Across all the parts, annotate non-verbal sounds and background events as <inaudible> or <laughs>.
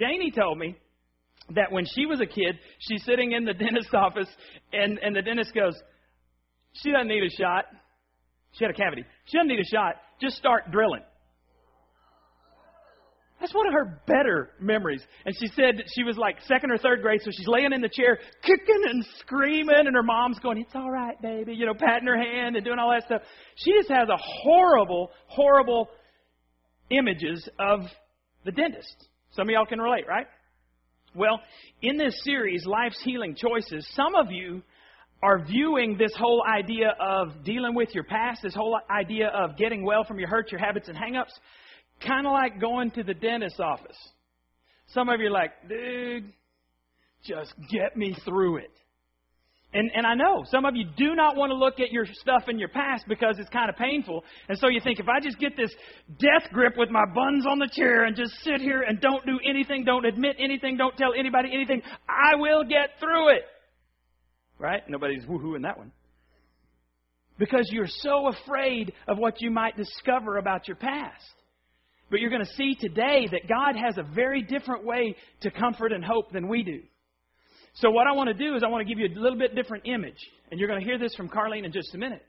Janie told me that when she was a kid, she's sitting in the <laughs> dentist's office, and, and the dentist goes, She doesn't need a shot. She had a cavity. She doesn't need a shot. Just start drilling. That's one of her better memories. And she said she was like second or third grade, so she's laying in the chair, kicking and screaming, and her mom's going, It's all right, baby, you know, patting her hand and doing all that stuff. She just has a horrible, horrible images of the dentist. Some of y'all can relate, right? Well, in this series, Life's Healing Choices, some of you are viewing this whole idea of dealing with your past, this whole idea of getting well from your hurts, your habits, and hangups, kind of like going to the dentist's office. Some of you are like, dude, just get me through it. And, and I know some of you do not want to look at your stuff in your past because it's kind of painful. And so you think, if I just get this death grip with my buns on the chair and just sit here and don't do anything, don't admit anything, don't tell anybody anything, I will get through it. Right? Nobody's woohooing that one. Because you're so afraid of what you might discover about your past. But you're going to see today that God has a very different way to comfort and hope than we do. So, what I want to do is, I want to give you a little bit different image. And you're going to hear this from Carlene in just a minute.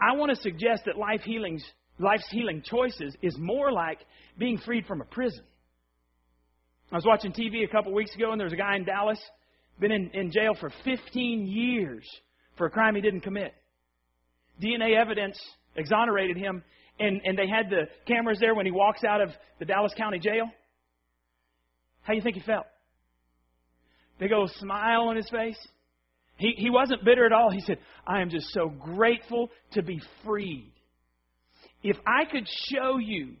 I want to suggest that life healings, life's healing choices is more like being freed from a prison. I was watching TV a couple weeks ago, and there was a guy in Dallas, been in, in jail for 15 years for a crime he didn't commit. DNA evidence exonerated him, and, and they had the cameras there when he walks out of the Dallas County Jail. How do you think he felt? Big old smile on his face. He, he wasn't bitter at all. He said, I am just so grateful to be freed. If I could show you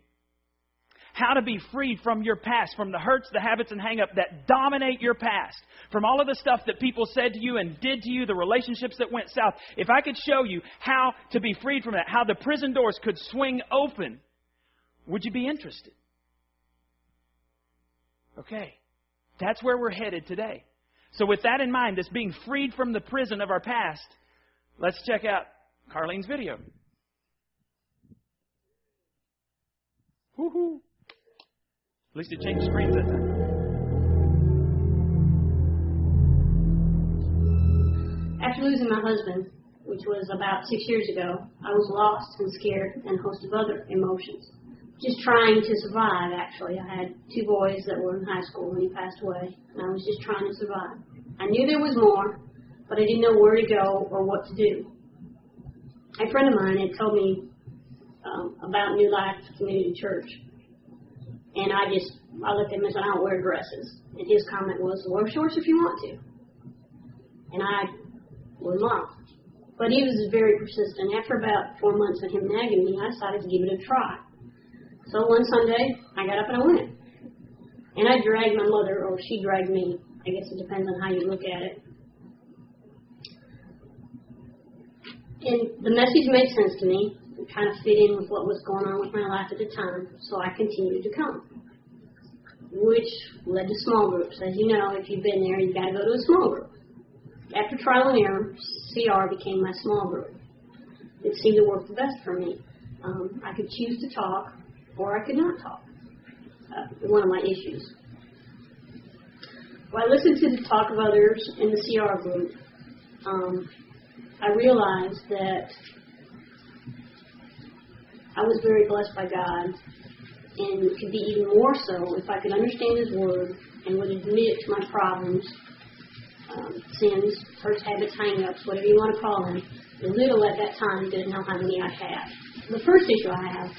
how to be freed from your past, from the hurts, the habits, and hang up that dominate your past, from all of the stuff that people said to you and did to you, the relationships that went south, if I could show you how to be freed from that, how the prison doors could swing open, would you be interested? Okay. That's where we're headed today. So, with that in mind, this being freed from the prison of our past, let's check out Carlene's video. Woohoo! At least it changed screens that time. After losing my husband, which was about six years ago, I was lost and scared and a host of other emotions just trying to survive, actually. I had two boys that were in high school when he passed away, and I was just trying to survive. I knew there was more, but I didn't know where to go or what to do. A friend of mine had told me um, about New Life Community Church, and I just, I looked at him and said, I don't wear dresses. And his comment was, wear shorts if you want to. And I was not. But he was very persistent. After about four months of him nagging me, I decided to give it a try. So one Sunday, I got up and I went. And I dragged my mother, or she dragged me. I guess it depends on how you look at it. And the message made sense to me. It kind of fit in with what was going on with my life at the time, so I continued to come. Which led to small groups. As you know, if you've been there, you've got to go to a small group. After trial and error, CR became my small group. It seemed to work the best for me. Um, I could choose to talk, or I could not talk. Uh, one of my issues. When I listened to the talk of others in the CR group, um, I realized that I was very blessed by God, and could be even more so if I could understand His Word and would admit to my problems, um, sins, hurts, habits, hang-ups, whatever you want to call them. The little at that time didn't know how many I had. The first issue I have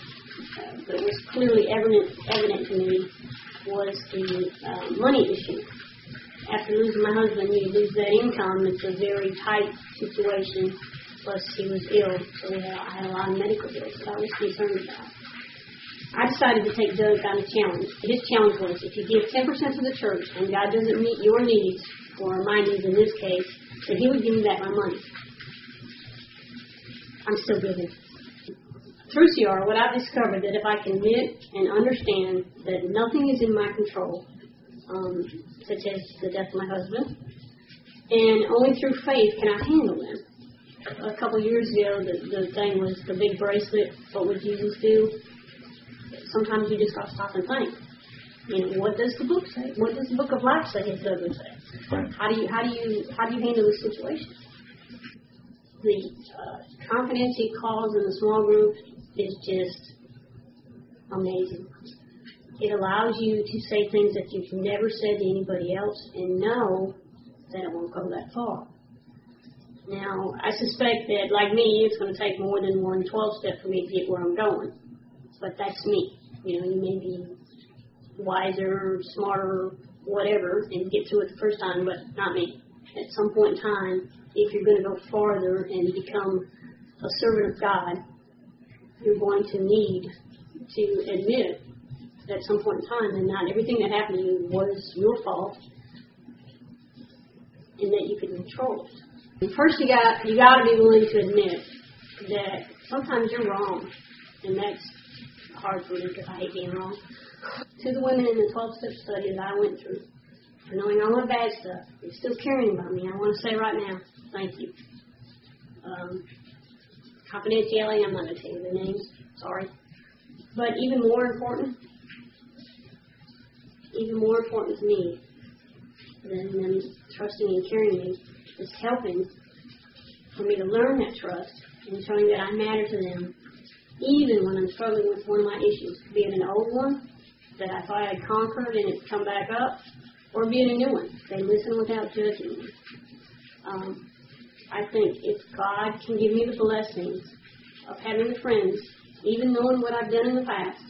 that was clearly evident, evident to me was the uh, money issue. After losing my husband, you lose that income. It's a very tight situation. Plus, he was ill, so had, I had a lot of medical bills that I was concerned about. I decided to take Doug on a challenge. His challenge was if you give 10% to the church and God doesn't meet your needs, or my needs in this case, that He would give me back my money. I'm still giving through CR, what I've discovered that if I can admit and understand that nothing is in my control, um, such as the death of my husband, and only through faith can I handle them. A couple years ago, the, the thing was the big bracelet. What would Jesus do? Sometimes you just got to stop and think. You know, what does the book say? What does the book of life say? As Douglas say. How do you how do you how do you handle the situation? The uh, confidence he calls in the small group is just amazing. It allows you to say things that you've never said to anybody else and know that it won't go that far. Now, I suspect that, like me, it's going to take more than one 12 step for me to get where I'm going. But that's me. You know, you may be wiser, smarter, whatever, and get through it the first time, but not me. At some point in time, if you're going to go farther and become a servant of God, you're going to need to admit at some point in time that not everything that happened to you was your fault and that you could control it. First you got you gotta be willing to admit that sometimes you're wrong. And that's hard for me because I hate being wrong. To the women in the 12 step study that I went through, for knowing all my bad stuff and still caring about me, I want to say right now, thank you. Um, confidentiality, I'm not going to tell you their names, sorry. But even more important, even more important to me than them trusting and caring me is helping for me to learn that trust and showing that I matter to them, even when I'm struggling with one of my issues, be it an old one that I thought I'd conquered and it's come back up, or be it a new one. They listen without judging me. Um, I think if God can give me the blessings of having friends, even knowing what I've done in the past,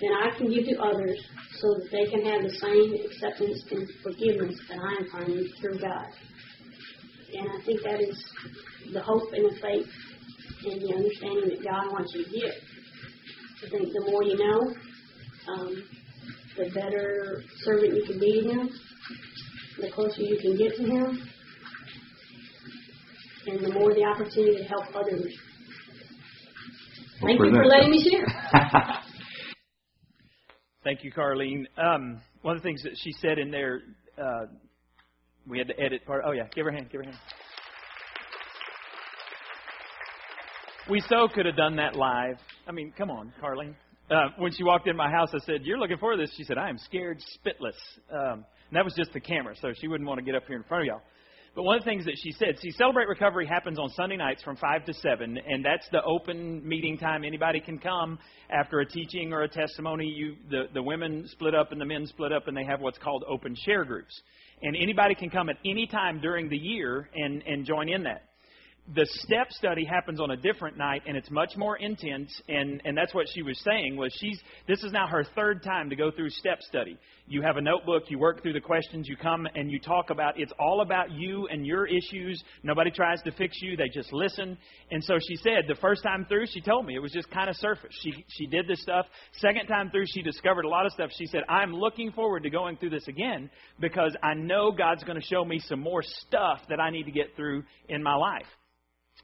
then I can give to others so that they can have the same acceptance and forgiveness that I am finding through God. And I think that is the hope and the faith and the understanding that God wants you to get. I think the more you know, um, the better servant you can be to Him, the closer you can get to Him, and the more the opportunity to help others. Thank you for letting me share. <laughs> Thank you, Carlene. Um, one of the things that she said in there, uh, we had to edit part. Oh yeah, give her a hand. Give her a hand. We so could have done that live. I mean, come on, Carlene. Uh, when she walked in my house, I said, "You're looking for this?" She said, "I am scared spitless." Um, and that was just the camera, so she wouldn't want to get up here in front of y'all. But one of the things that she said, see, Celebrate Recovery happens on Sunday nights from 5 to 7, and that's the open meeting time. Anybody can come after a teaching or a testimony. You, the, the women split up and the men split up, and they have what's called open share groups. And anybody can come at any time during the year and, and join in that the step study happens on a different night and it's much more intense and and that's what she was saying was she's this is now her third time to go through step study. You have a notebook you work through the questions you come and you talk about it's all about you and your issues. Nobody tries to fix you they just listen. And so she said the first time through she told me it was just kind of surface. She she did this stuff. Second time through she discovered a lot of stuff. She said i'm looking forward to going through this again because i know god's going to show me some more stuff that i need to get through in my life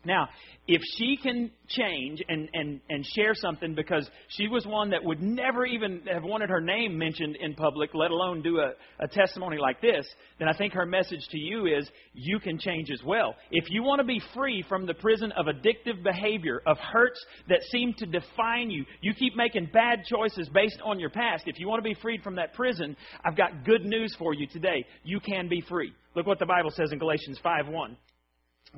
now, if she can change and, and, and share something because she was one that would never even have wanted her name mentioned in public, let alone do a, a testimony like this, then I think her message to you is you can change as well. If you want to be free from the prison of addictive behavior, of hurts that seem to define you, you keep making bad choices based on your past. If you want to be freed from that prison, I've got good news for you today. You can be free. Look what the Bible says in Galatians 5 1.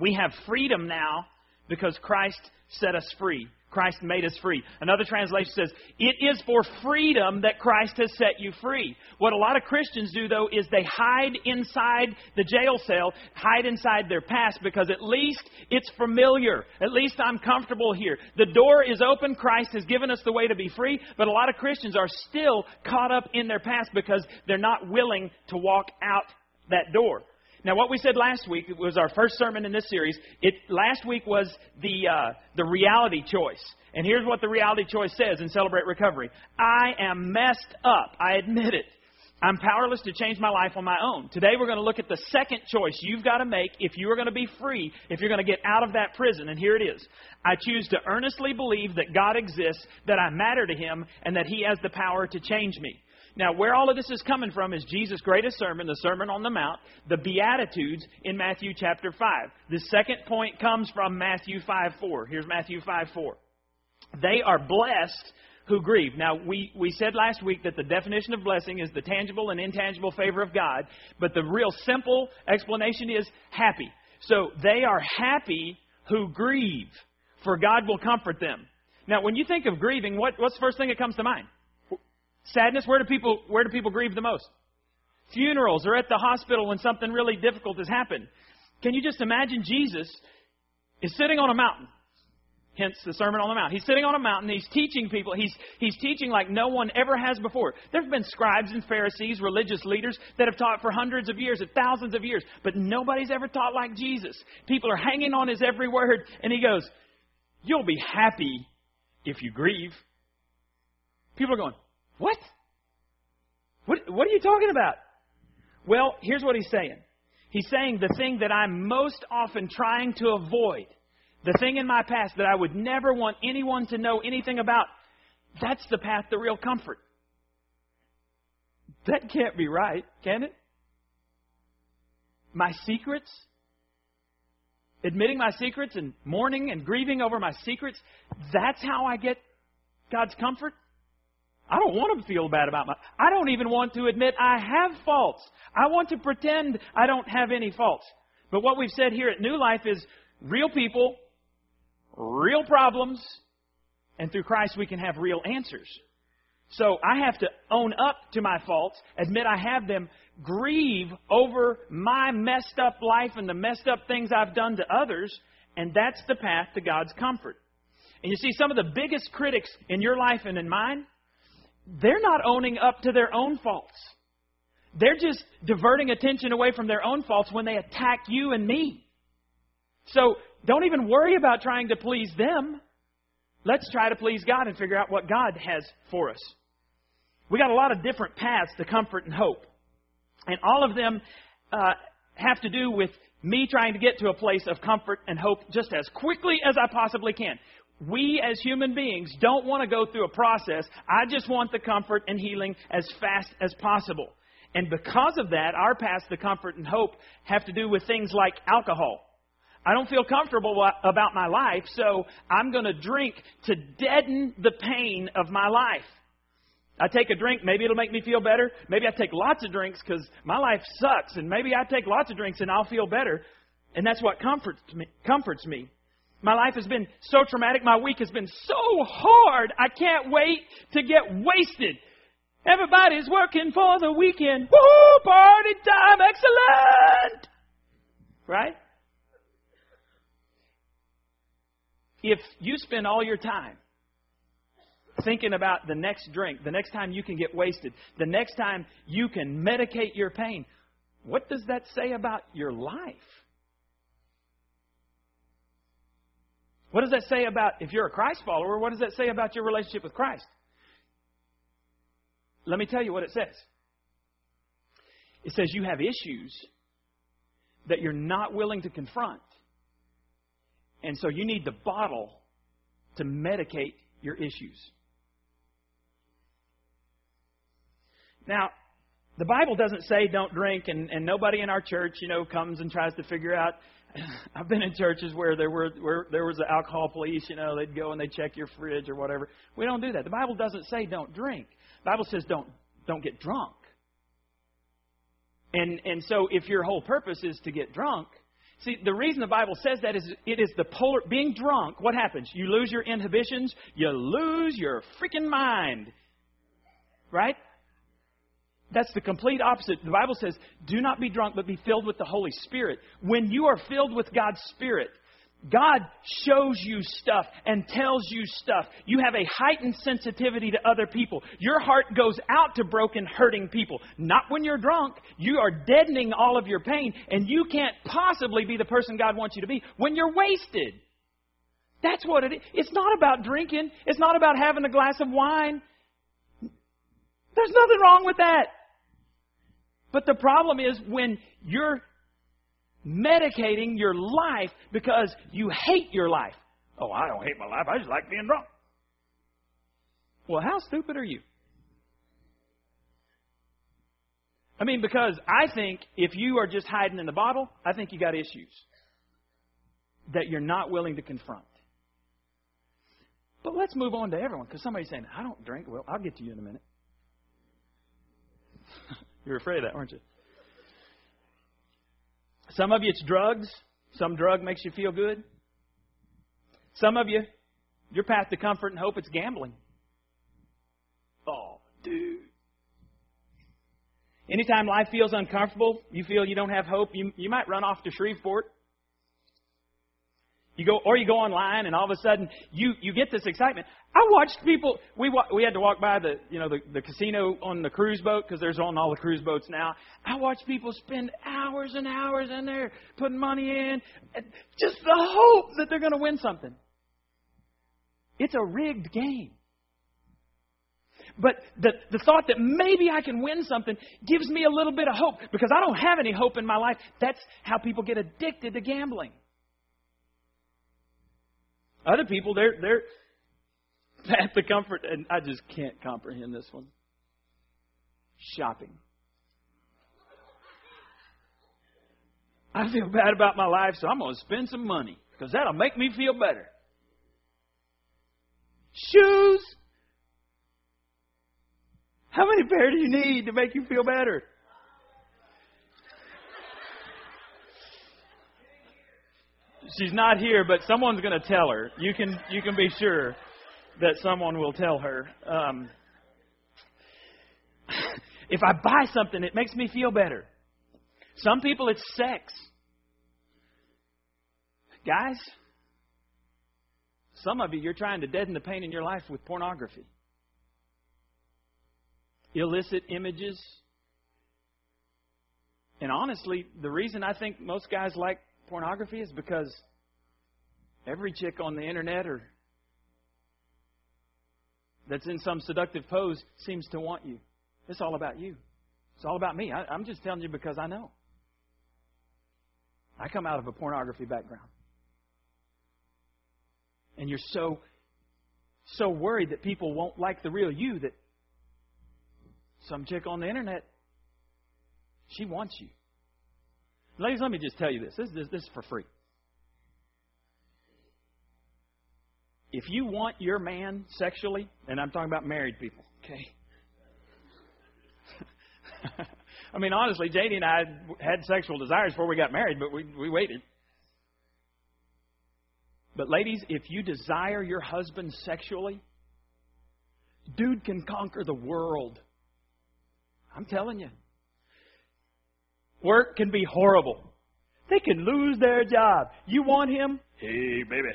We have freedom now because Christ set us free. Christ made us free. Another translation says, It is for freedom that Christ has set you free. What a lot of Christians do, though, is they hide inside the jail cell, hide inside their past, because at least it's familiar. At least I'm comfortable here. The door is open. Christ has given us the way to be free, but a lot of Christians are still caught up in their past because they're not willing to walk out that door. Now, what we said last week was our first sermon in this series. It last week was the uh, the reality choice, and here's what the reality choice says in Celebrate Recovery: I am messed up. I admit it. I'm powerless to change my life on my own. Today we're going to look at the second choice you've got to make if you are going to be free, if you're going to get out of that prison. And here it is. I choose to earnestly believe that God exists, that I matter to Him, and that He has the power to change me. Now, where all of this is coming from is Jesus' greatest sermon, the Sermon on the Mount, the Beatitudes in Matthew chapter 5. The second point comes from Matthew 5 4. Here's Matthew 5 4. They are blessed who grieve. Now, we, we said last week that the definition of blessing is the tangible and intangible favor of God, but the real simple explanation is happy. So they are happy who grieve, for God will comfort them. Now, when you think of grieving, what, what's the first thing that comes to mind? Sadness. Where do people where do people grieve the most? Funerals or at the hospital when something really difficult has happened. Can you just imagine Jesus is sitting on a mountain? Hence the Sermon on the Mount. He's sitting on a mountain. He's teaching people. He's, he's teaching like no one ever has before. There have been scribes and Pharisees, religious leaders that have taught for hundreds of years, and thousands of years, but nobody's ever taught like Jesus. People are hanging on his every word, and he goes, You'll be happy if you grieve. People are going, What? What, what are you talking about? Well, here's what he's saying. He's saying the thing that I'm most often trying to avoid, the thing in my past that I would never want anyone to know anything about, that's the path to real comfort. That can't be right, can it? My secrets, admitting my secrets and mourning and grieving over my secrets, that's how I get God's comfort? I don't want to feel bad about my. I don't even want to admit I have faults. I want to pretend I don't have any faults. But what we've said here at New Life is real people, real problems, and through Christ we can have real answers. So I have to own up to my faults, admit I have them, grieve over my messed up life and the messed up things I've done to others, and that's the path to God's comfort. And you see, some of the biggest critics in your life and in mine they're not owning up to their own faults. They're just diverting attention away from their own faults when they attack you and me. So don't even worry about trying to please them. Let's try to please God and figure out what God has for us. We got a lot of different paths to comfort and hope. And all of them uh, have to do with me trying to get to a place of comfort and hope just as quickly as I possibly can we as human beings don't want to go through a process. I just want the comfort and healing as fast as possible. And because of that, our paths to comfort and hope have to do with things like alcohol. I don't feel comfortable about my life, so I'm going to drink to deaden the pain of my life. I take a drink, maybe it'll make me feel better. Maybe I take lots of drinks because my life sucks, and maybe I take lots of drinks and I'll feel better. And that's what comforts me. Comforts me. My life has been so traumatic. My week has been so hard. I can't wait to get wasted. Everybody's working for the weekend. Woo! Party time! Excellent! Right? If you spend all your time thinking about the next drink, the next time you can get wasted, the next time you can medicate your pain, what does that say about your life? What does that say about, if you're a Christ follower, what does that say about your relationship with Christ? Let me tell you what it says. It says you have issues that you're not willing to confront. And so you need the bottle to medicate your issues. Now, the Bible doesn't say don't drink, and, and nobody in our church, you know, comes and tries to figure out <clears throat> I've been in churches where there were where there was the alcohol police. You know, they'd go and they check your fridge or whatever. We don't do that. The Bible doesn't say don't drink. The Bible says don't don't get drunk. And and so if your whole purpose is to get drunk, see the reason the Bible says that is it is the polar being drunk. What happens? You lose your inhibitions. You lose your freaking mind. Right? That's the complete opposite. The Bible says, do not be drunk, but be filled with the Holy Spirit. When you are filled with God's Spirit, God shows you stuff and tells you stuff. You have a heightened sensitivity to other people. Your heart goes out to broken, hurting people. Not when you're drunk. You are deadening all of your pain, and you can't possibly be the person God wants you to be when you're wasted. That's what it is. It's not about drinking, it's not about having a glass of wine. There's nothing wrong with that. But the problem is when you're medicating your life because you hate your life. Oh, I don't hate my life. I just like being drunk. Well, how stupid are you? I mean, because I think if you are just hiding in the bottle, I think you got issues that you're not willing to confront. But let's move on to everyone because somebody's saying, I don't drink. Well, I'll get to you in a minute. <laughs> You're afraid of that, aren't you? Some of you, it's drugs. Some drug makes you feel good. Some of you, your path to comfort and hope, it's gambling. Oh, dude. Anytime life feels uncomfortable, you feel you don't have hope, you, you might run off to Shreveport you go, or you go online, and all of a sudden you you get this excitement. I watched people. We we had to walk by the you know the the casino on the cruise boat because there's on all the cruise boats now. I watched people spend hours and hours in there putting money in, just the hope that they're going to win something. It's a rigged game. But the, the thought that maybe I can win something gives me a little bit of hope because I don't have any hope in my life. That's how people get addicted to gambling. Other people, they're they're at the comfort, and I just can't comprehend this one. Shopping. I feel bad about my life, so I'm going to spend some money because that'll make me feel better. Shoes. How many pair do you need to make you feel better? She's not here, but someone's going to tell her. You can you can be sure that someone will tell her. Um, <laughs> if I buy something, it makes me feel better. Some people, it's sex. Guys, some of you, you're trying to deaden the pain in your life with pornography, illicit images. And honestly, the reason I think most guys like pornography is because every chick on the internet or that's in some seductive pose seems to want you. It's all about you. It's all about me. I, I'm just telling you because I know. I come out of a pornography background. And you're so so worried that people won't like the real you that some chick on the internet she wants you. Ladies, let me just tell you this. This, this, this is for free. If you want your man sexually, and I'm talking about married people, okay? <laughs> I mean, honestly, JD and I had sexual desires before we got married, but we, we waited. But, ladies, if you desire your husband sexually, dude can conquer the world. I'm telling you. Work can be horrible. They can lose their job. You want him? Hey, baby,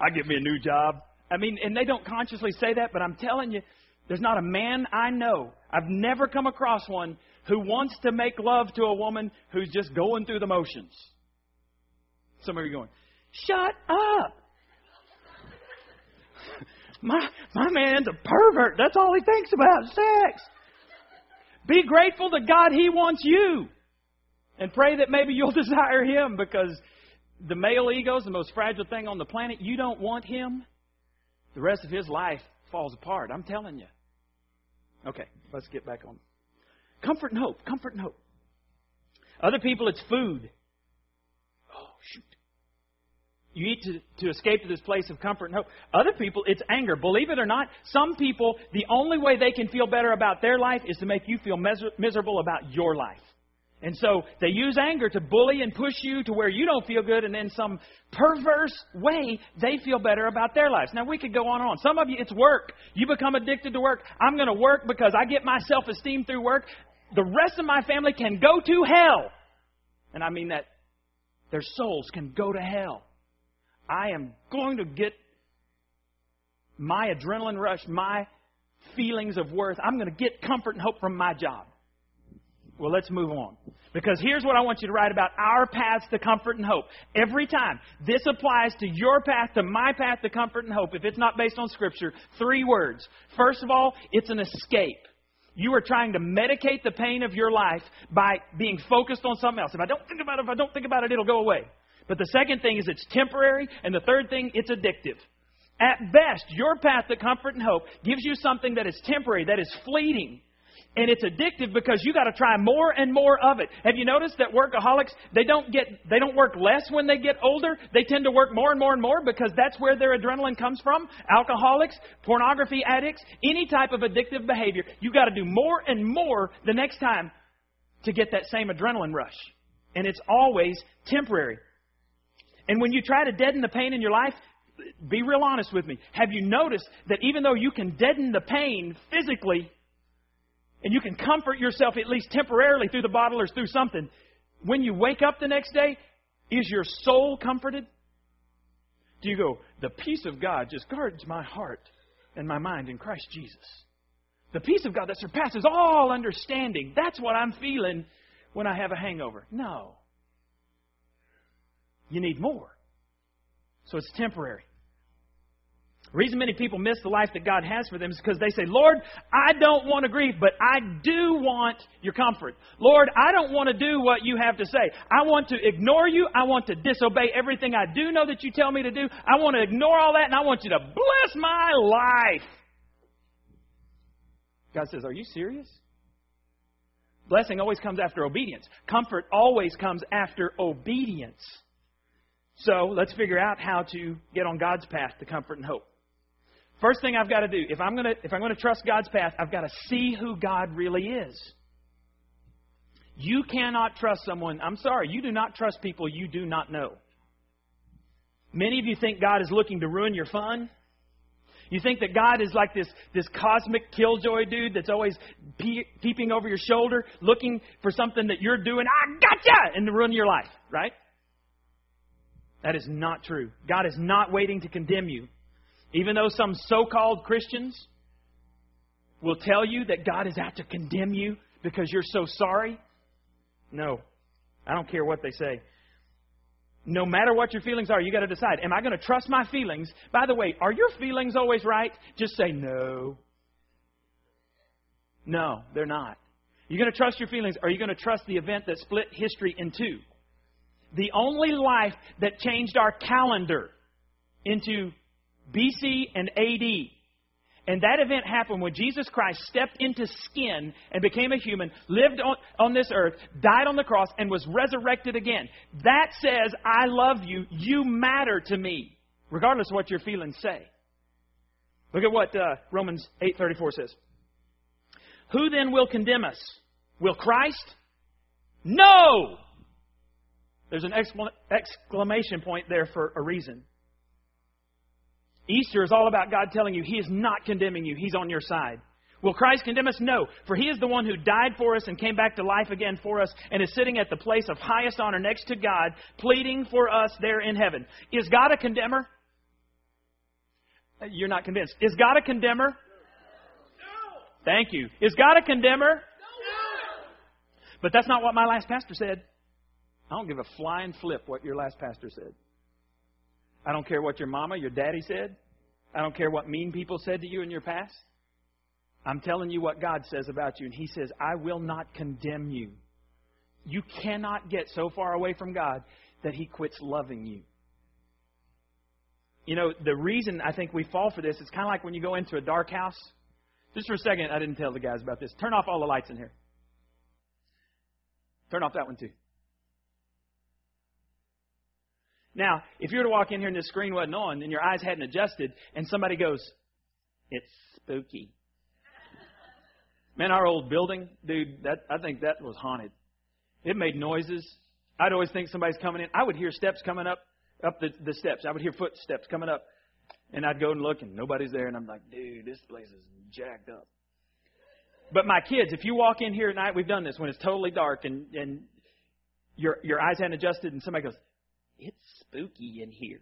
I get me a new job. I mean, and they don't consciously say that, but I'm telling you, there's not a man I know. I've never come across one who wants to make love to a woman who's just going through the motions. Some of you going, shut up. <laughs> my my man's a pervert. That's all he thinks about, sex. Be grateful to God he wants you. And pray that maybe you'll <laughs> desire him because the male ego is the most fragile thing on the planet. You don't want him, the rest of his life falls apart. I'm telling you. Okay, let's get back on. Comfort and hope. Comfort and hope. Other people, it's food. Oh, shoot. You eat to, to escape to this place of comfort and hope. Other people, it's anger. Believe it or not, some people, the only way they can feel better about their life is to make you feel miser- miserable about your life. And so they use anger to bully and push you to where you don't feel good, and in some perverse way, they feel better about their lives. Now, we could go on and on. Some of you, it's work. You become addicted to work. I'm going to work because I get my self esteem through work. The rest of my family can go to hell. And I mean that their souls can go to hell. I am going to get my adrenaline rush, my feelings of worth. I'm going to get comfort and hope from my job. Well, let's move on. Because here's what I want you to write about our paths to comfort and hope. Every time this applies to your path, to my path to comfort and hope, if it's not based on Scripture, three words. First of all, it's an escape. You are trying to medicate the pain of your life by being focused on something else. If I don't think about it, if I don't think about it, it'll go away. But the second thing is it's temporary, and the third thing, it's addictive. At best, your path to comfort and hope gives you something that is temporary, that is fleeting And it's addictive because you got to try more and more of it. Have you noticed that workaholics, they don't get, they don't work less when they get older. They tend to work more and more and more because that's where their adrenaline comes from. Alcoholics, pornography addicts, any type of addictive behavior, you got to do more and more the next time to get that same adrenaline rush. And it's always temporary. And when you try to deaden the pain in your life, be real honest with me. Have you noticed that even though you can deaden the pain physically, and you can comfort yourself at least temporarily through the bottle or through something, when you wake up the next day, is your soul comforted? Do you go, the peace of God just guards my heart and my mind in Christ Jesus? The peace of God that surpasses all understanding. That's what I'm feeling when I have a hangover. No. You need more. So it's temporary. The reason many people miss the life that God has for them is because they say, Lord, I don't want to grieve, but I do want your comfort. Lord, I don't want to do what you have to say. I want to ignore you. I want to disobey everything I do know that you tell me to do. I want to ignore all that, and I want you to bless my life. God says, Are you serious? Blessing always comes after obedience. Comfort always comes after obedience. So let's figure out how to get on God's path to comfort and hope. First thing I've got to do, if I'm going to, if I'm going to trust God's path, I've got to see who God really is. You cannot trust someone, I'm sorry, you do not trust people you do not know. Many of you think God is looking to ruin your fun. You think that God is like this, this cosmic killjoy dude that's always pe- peeping over your shoulder, looking for something that you're doing, I gotcha, and to ruin your life, right? That is not true. God is not waiting to condemn you. Even though some so called Christians will tell you that God is out to condemn you because you're so sorry. No, I don't care what they say. No matter what your feelings are, you got to decide am I going to trust my feelings? By the way, are your feelings always right? Just say no. No, they're not. You're going to trust your feelings, or are you going to trust the event that split history in two? The only life that changed our calendar into BC and AD. And that event happened when Jesus Christ stepped into skin and became a human, lived on, on this earth, died on the cross, and was resurrected again. That says, I love you. You matter to me, regardless of what your feelings say. Look at what uh, Romans 8.34 says. Who then will condemn us? Will Christ? No! There's an exclamation point there for a reason. Easter is all about God telling you He is not condemning you, He's on your side. Will Christ condemn us? No, for He is the one who died for us and came back to life again for us and is sitting at the place of highest honor next to God, pleading for us there in heaven. Is God a condemner? Uh, you're not convinced. Is God a condemner? No. Thank you. Is God a condemner? No. But that's not what my last pastor said. I don't give a flying flip what your last pastor said. I don't care what your mama, your daddy said. I don't care what mean people said to you in your past. I'm telling you what God says about you, and He says, I will not condemn you. You cannot get so far away from God that He quits loving you. You know, the reason I think we fall for this is kind of like when you go into a dark house. Just for a second, I didn't tell the guys about this. Turn off all the lights in here. Turn off that one too. Now, if you were to walk in here and the screen wasn't on and your eyes hadn't adjusted and somebody goes, it's spooky. Man, our old building, dude, that I think that was haunted. It made noises. I'd always think somebody's coming in. I would hear steps coming up, up the, the steps. I would hear footsteps coming up. And I'd go and look and nobody's there and I'm like, dude, this place is jacked up. But my kids, if you walk in here at night, we've done this when it's totally dark and, and your your eyes hadn't adjusted and somebody goes, it's spooky in here.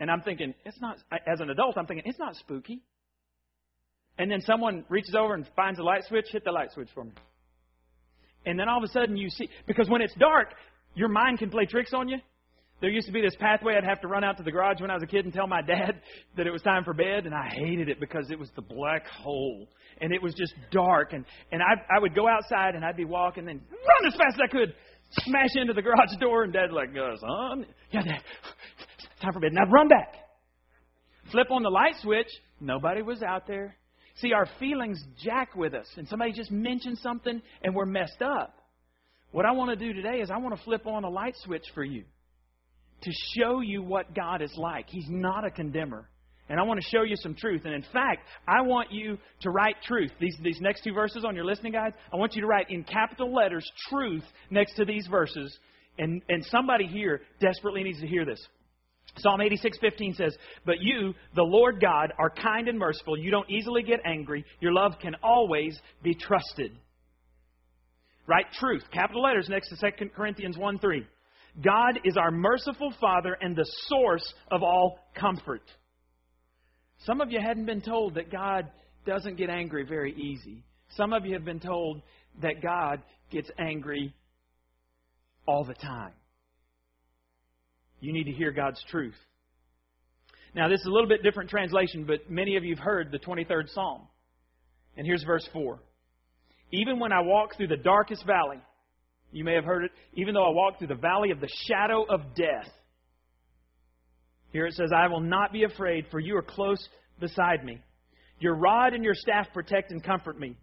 And I'm thinking, it's not, as an adult, I'm thinking, it's not spooky. And then someone reaches over and finds a light switch, hit the light switch for me. And then all of a sudden you see, because when it's dark, your mind can play tricks on you. There used to be this pathway I'd have to run out to the garage when I was a kid and tell my dad <laughs> that it was time for bed, and I hated it because it was the black hole and it was just dark. And and I I would go outside and I'd be walking and then run as fast as I could smash into the garage door, and Dad's like, uh, son, yeah, Dad, time for bed. Now run back. Flip on the light switch. Nobody was out there. See, our feelings jack with us, and somebody just mentioned something and we're messed up. What I want to do today is I want to flip on a light switch for you to show you what God is like. He's not a condemner. And I want to show you some truth. And in fact, I want you to write truth. These, these next two verses on your listening guide, I want you to write in capital letters truth next to these verses. And, and somebody here desperately needs to hear this. Psalm 86:15 says, "But you, the Lord God, are kind and merciful. You don't easily get angry. Your love can always be trusted." Write truth, capital letters next to 2 Corinthians 1:3. God is our merciful Father and the source of all comfort. Some of you hadn't been told that God doesn't get angry very easy. Some of you have been told that God gets angry all the time. You need to hear God's truth. Now, this is a little bit different translation, but many of you have heard the 23rd Psalm. And here's verse 4. Even when I walk through the darkest valley, you may have heard it, even though I walk through the valley of the shadow of death, here it says, I will not be afraid, for you are close beside me. Your rod and your staff protect and comfort me.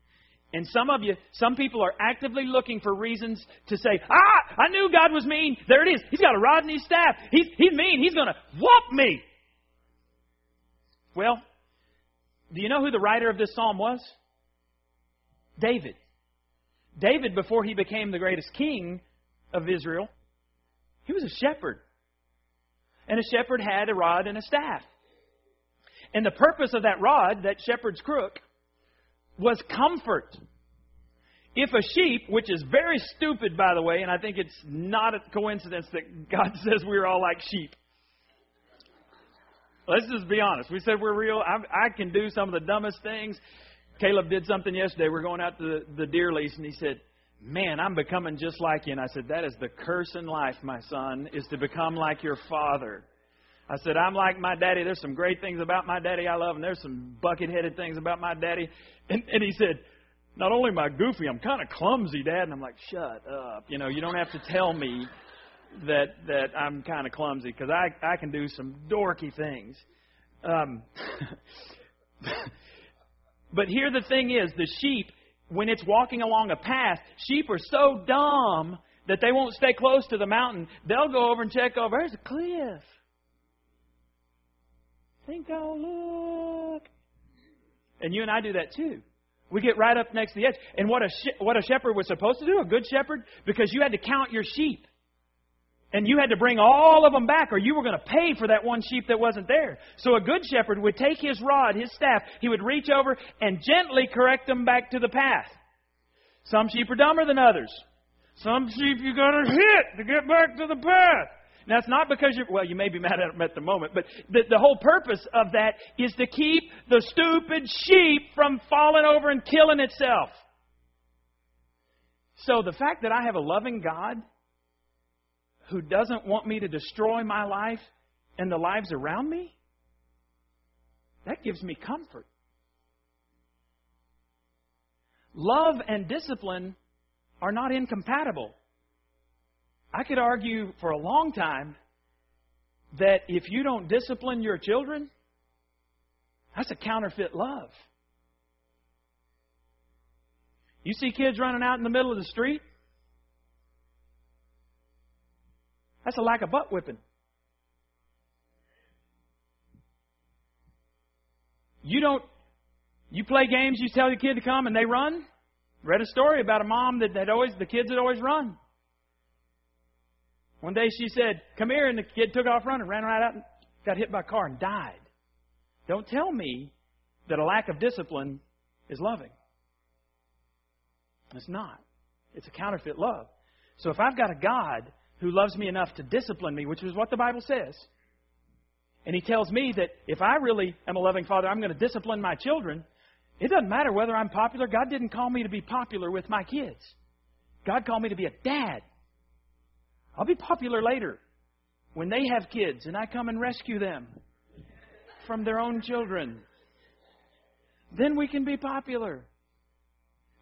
And some of you, some people are actively looking for reasons to say, Ah, I knew God was mean. There it is. He's got a rod and his staff. He's, he's mean. He's going to whoop me. Well, do you know who the writer of this psalm was? David. David, before he became the greatest king of Israel, he was a shepherd. And a shepherd had a rod and a staff. And the purpose of that rod, that shepherd's crook, was comfort. If a sheep, which is very stupid, by the way, and I think it's not a coincidence that God <laughs> says we're all like sheep. Let's just be honest. We said we're real. I, I can do some of the dumbest things. Caleb did something yesterday. We're going out to the, the deer lease, and he said, Man, I'm becoming just like you. And I said, That is the curse in life, my son, is to become like your father. I said, I'm like my daddy. There's some great things about my daddy I love, and there's some bucket headed things about my daddy. And, and he said, Not only am I goofy, I'm kind of clumsy, Dad. And I'm like, Shut up. You know, you don't have to tell me that that I'm kind of clumsy because I I can do some dorky things. Um, <laughs> but here the thing is, the sheep when it's walking along a path, sheep are so dumb that they won't stay close to the mountain. They'll go over and check over. There's a cliff. Think I'll look. And you and I do that too. We get right up next to the edge. And what a what a shepherd was supposed to do, a good shepherd, because you had to count your sheep. And you had to bring all of them back, or you were going to pay for that one sheep that wasn't there. So a good shepherd would take his rod, his staff, he would reach over and gently correct them back to the path. Some sheep are dumber than others. Some sheep you got to hit to get back to the path. Now, it's not because you're, well, you may be mad at them at the moment, but the, the whole purpose of that is to keep the stupid sheep from falling over and killing itself. So the fact that I have a loving God who doesn't want me to destroy my life and the lives around me, that gives me comfort. Love and discipline are not incompatible. I could argue for a long time that if you don't discipline your children, that's a counterfeit love. You see kids running out in the middle of the street, That's a lack of butt whipping. You don't, you play games, you tell your kid to come and they run. Read a story about a mom that had always, the kids had always run. One day she said, Come here, and the kid took off running, ran right out and got hit by a car and died. Don't tell me that a lack of discipline is loving. It's not. It's a counterfeit love. So if I've got a God who loves me enough to discipline me, which is what the Bible says. And he tells me that if I really am a loving father, I'm going to discipline my children. It doesn't matter whether I'm popular. God didn't call me to be popular with my kids. God called me to be a dad. I'll be popular later when they have kids and I come and rescue them from their own children. Then we can be popular.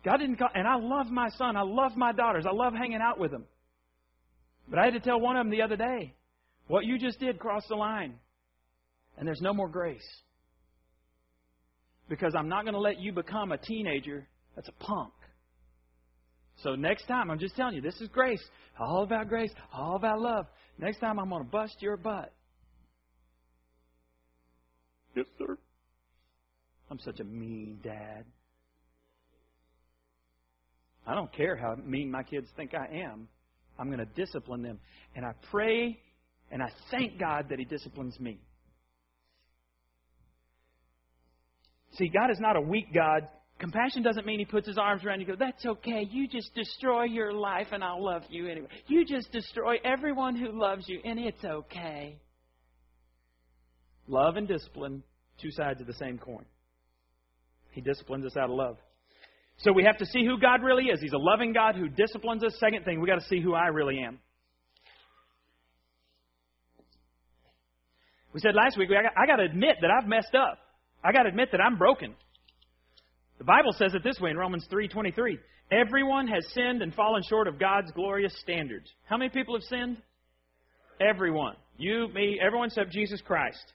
God didn't call, and I love my son. I love my daughters. I love hanging out with them. But I had to tell one of them the other day, what you just did crossed the line, and there's no more grace. because I'm not going to let you become a teenager that's a punk. So next time, I'm just telling you, this is grace. All about grace, all about love. Next time, I'm going to bust your butt. Yes, sir. I'm such a mean dad. I don't care how mean my kids think I am. I'm going to discipline them. And I pray and I thank God that He disciplines me. See, God is not a weak God. Compassion doesn't mean He puts His arms around you and goes, That's okay. You just destroy your life and I'll love you anyway. You just destroy everyone who loves you and it's okay. Love and discipline, two sides of the same coin. He disciplines us out of love. So we have to see who God really is. He's a loving God who disciplines us. Second thing, we got to see who I really am. We said last week, I got, I got to admit that I've messed up. I got to admit that I'm broken. The Bible says it this way in Romans 3:23. Everyone has sinned and fallen short of God's glorious standards. How many people have sinned? Everyone. You, me, everyone except Jesus Christ.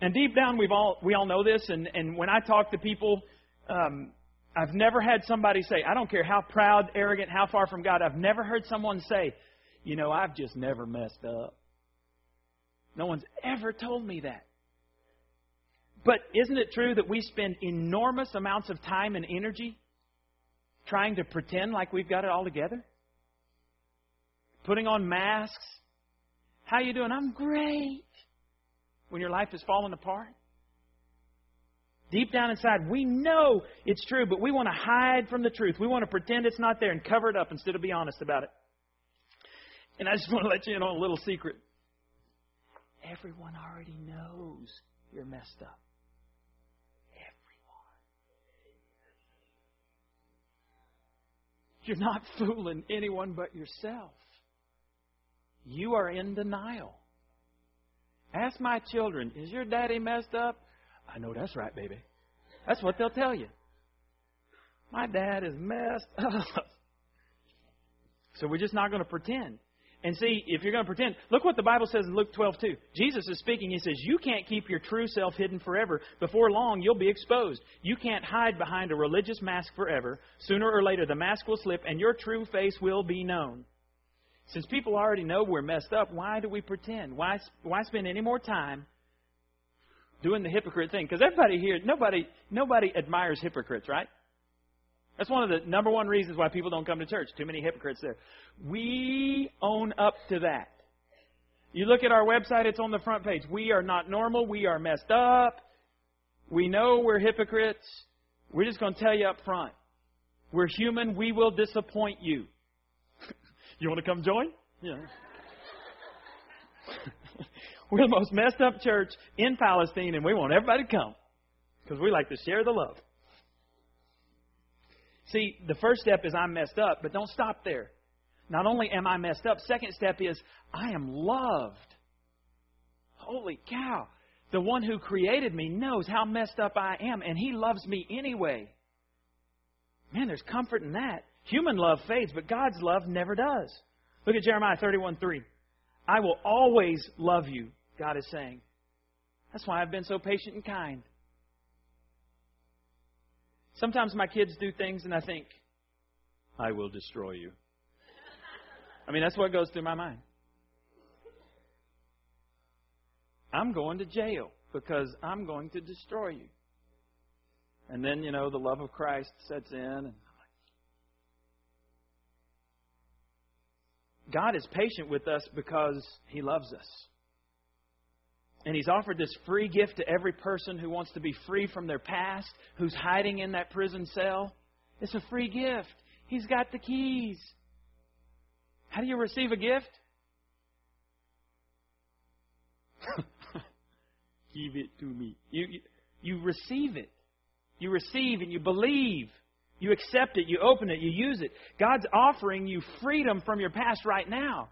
And deep down, we've all we all know this. And and when I talk to people, um, I've never had somebody say, I don't care how proud, arrogant, how far from God. I've never heard someone say, you know, I've just never messed up. No one's ever told me that. But isn't it true that we spend enormous amounts of time and energy trying to pretend like we've got it all together? Putting on masks. How you doing? I'm great. When your life is falling apart. Deep down inside, we know it's true, but we want to hide from the truth. We want to pretend it's not there and cover it up instead of be honest about it. And I just want to let you in on a little secret. Everyone already knows you're messed up. Everyone. You're not fooling anyone but yourself. You are in denial. Ask my children, is your daddy messed up? I know that's right, baby. That's what they'll tell you. My dad is messed <laughs> up. So we're just not going to pretend. And see, if you're going to pretend, look what the Bible says in Luke 12, 2. Jesus is speaking. He says, You can't keep your true self hidden forever. Before long, you'll be exposed. You can't hide behind a religious mask forever. Sooner or later, the mask will slip and your true face will be known. Since people already know we're messed up, why do we pretend? Why, why spend any more time doing the hypocrite thing? Because everybody here, nobody, nobody admires hypocrites, right? That's one of the number one reasons why people don't come to church. Too many hypocrites there. We own up to that. You look at our website, it's on the front page. We are not normal. We are messed up. We know we're hypocrites. We're just going to tell you up front. We're human. We will disappoint you. <laughs> you want to come join? Yeah. <laughs> we're the most messed up church in Palestine, and we want everybody to come because we like to share the love. See, the first step is I'm messed up, but don't stop there. Not only am I messed up, second step is I am loved. Holy cow. The one who created me knows how messed up I am, and he loves me anyway. Man, there's comfort in that. Human love fades, but God's love never does. Look at Jeremiah 31 3. I will always love you, God is saying. That's why I've been so patient and kind. Sometimes my kids do things and I think, I will destroy you. I mean, that's what goes through my mind. I'm going to jail because I'm going to destroy you. And then, you know, the love of Christ sets in. And God is patient with us because He loves us. And he's offered this free gift to every person who wants to be free from their past, who's hiding in that prison cell. It's a free gift. He's got the keys. How do you receive a gift? <laughs> Give it to me. You, you, you receive it. You receive and you believe. You accept it. You open it. You use it. God's offering you freedom from your past right now.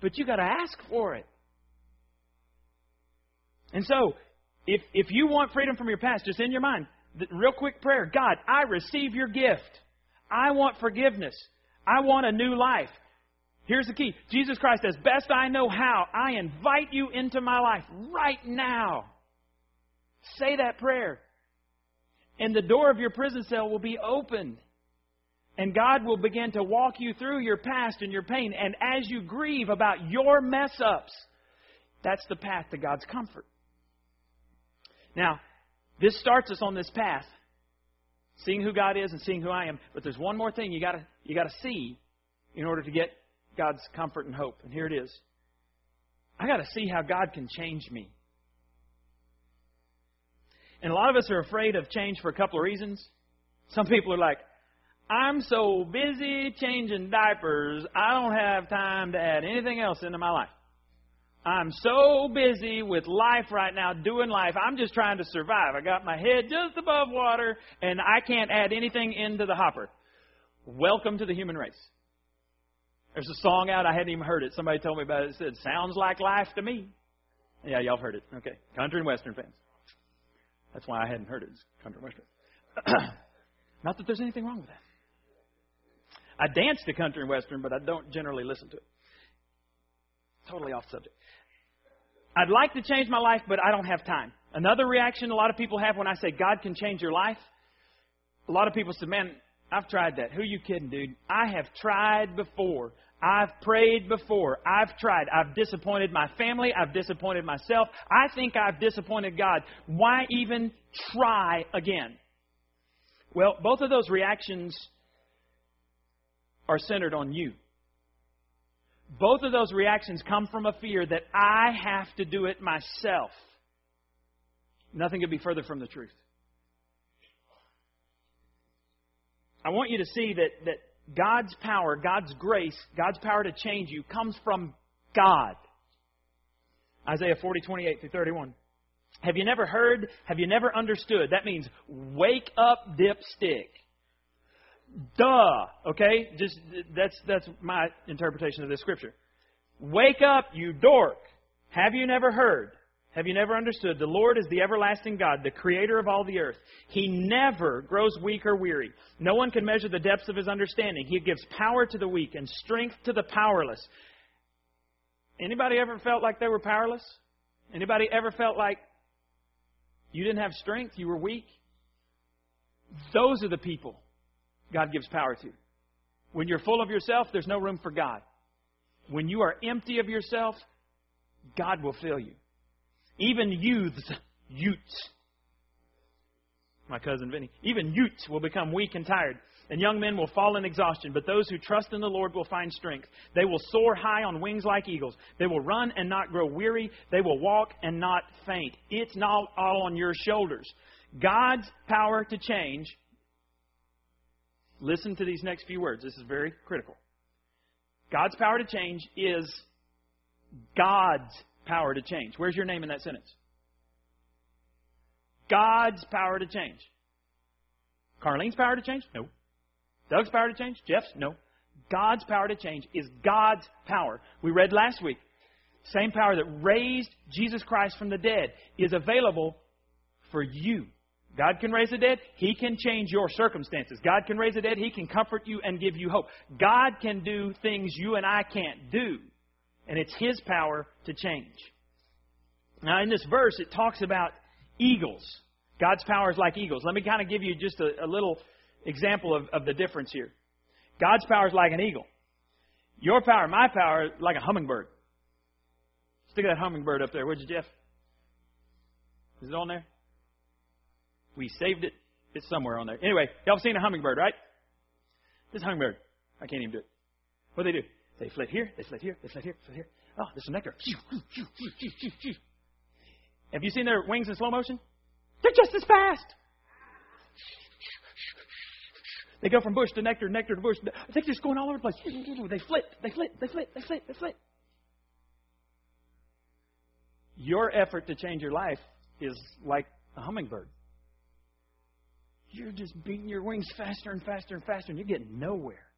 But you got to ask for it. And so, if, if you want freedom from your past, just in your mind, real quick prayer God, I receive your gift. I want forgiveness. I want a new life. Here's the key Jesus Christ, as best I know how, I invite you into my life right now. Say that prayer. And the door of your prison cell will be opened. And God will begin to walk you through your past and your pain. And as you grieve about your mess ups, that's the path to God's comfort. Now, this starts us on this path, seeing who God is and seeing who I am. But there's one more thing you got you got to see in order to get God's comfort and hope. And here it is. I got to see how God can change me. And a lot of us are afraid of change for a couple of reasons. Some people are like, I'm so busy changing diapers, I don't have time to add anything else into my life. I'm so busy with life right now, doing life. I'm just trying to survive. I got my head just above water, and I can't add anything into the hopper. Welcome to the human race. There's a song out, I hadn't even heard it. Somebody told me about it. It said, Sounds like life to me. Yeah, y'all heard it. Okay. Country and Western fans. That's why I hadn't heard it. It's country Western. <clears throat> Not that there's anything wrong with that. I dance to country and western, but I don't generally listen to it. Totally off subject. I'd like to change my life, but I don't have time. Another reaction a lot of people have when I say God can change your life, a lot of people say, Man, I've tried that. Who you kidding, dude? I have tried before. I've prayed before. I've tried. I've disappointed my family. I've disappointed myself. I think I've disappointed God. Why even try again? Well, both of those reactions are centered on you. Both of those reactions come from a fear that I have to do it myself. Nothing could be further from the truth. I want you to see that, that God's power, God's grace, God's power to change you comes from God. Isaiah 40, 28 through 31. Have you never heard? Have you never understood? That means wake up, dipstick. Duh. Okay? Just that's that's my interpretation of this scripture. Wake up, you dork. Have you never heard? Have you never understood? The Lord is the everlasting God, the creator of all the earth. He never grows weak or weary. No one can measure the depths of his understanding. He gives power to the weak and strength to the powerless. Anybody ever felt like they were powerless? Anybody ever felt like you didn't have strength, you were weak? Those are the people God gives power to. When you're full of yourself, there's no room for God. When you are empty of yourself, God will fill you. Even youths, youths, my cousin Vinny, even youths will become weak and tired, and young men will fall in exhaustion. But those who trust in the Lord will find strength. They will soar high on wings like eagles. They will run and not grow weary. They will walk and not faint. It's not all on your shoulders. God's power to change Listen to these next few words. This is very critical. God's power to change is God's power to change. Where's your name in that sentence? God's power to change. Carlene's power to change? No. Doug's power to change? Jeff's? No. God's power to change is God's power. We read last week. Same power that raised Jesus Christ from the dead is available for you. God can raise the dead. He can change your circumstances. God can raise the dead. He can comfort you and give you hope. God can do things you and I can't do. And it's His power to change. Now, in this verse, it talks about eagles. God's power is like eagles. Let me kind of give you just a, a little example of, of the difference here. God's power is like an eagle. Your power, my power, is like a hummingbird. Stick that hummingbird up there, would you, Jeff? Is it on there? We saved it. It's somewhere on there. Anyway, y'all seen a hummingbird, right? This hummingbird. I can't even do it. What do they do? They flit here, they flit here, they flit here, flit here. Oh, there's some nectar. Have you seen their wings in slow motion? They're just as fast. They go from bush to nectar, nectar to bush. They're just going all over the place. They flit, they flit, they flit, they flit, they flit. Your effort to change your life is like a hummingbird you're just beating your wings faster and faster and faster, and you're getting nowhere.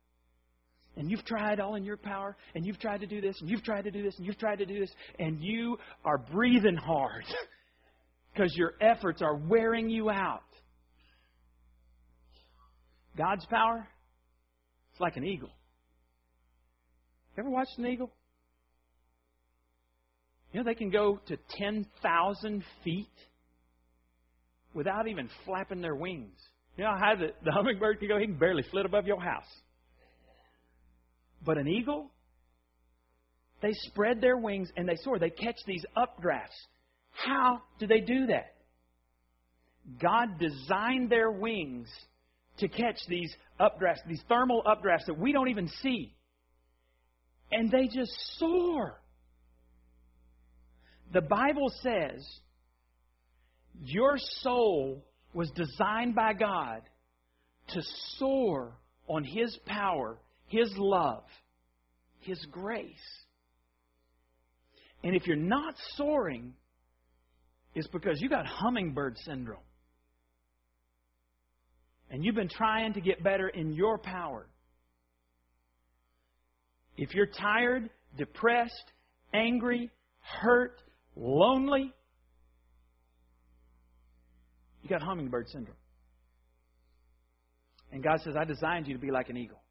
And you've tried all in your power, and you've tried to do this, and you've tried to do this, and you've tried to do this, and you are breathing hard <laughs> because your efforts are wearing you out. God's power, it's like an eagle. Ever watched an eagle? You know, they can go to 10,000 feet without even flapping their wings. You know how the, the hummingbird can go? He can barely flit above your house. But an eagle, they spread their wings and they soar. They catch these updrafts. How do they do that? God designed their wings to catch these updrafts, these thermal updrafts that we don't even see. And they just soar. The Bible says your soul was designed by God to soar on His power, His love, His grace. And if you're not soaring, it's because you got hummingbird syndrome. And you've been trying to get better in your power. If you're tired, depressed, angry, hurt, lonely, you got hummingbird syndrome. And God says, I designed you to be like an eagle.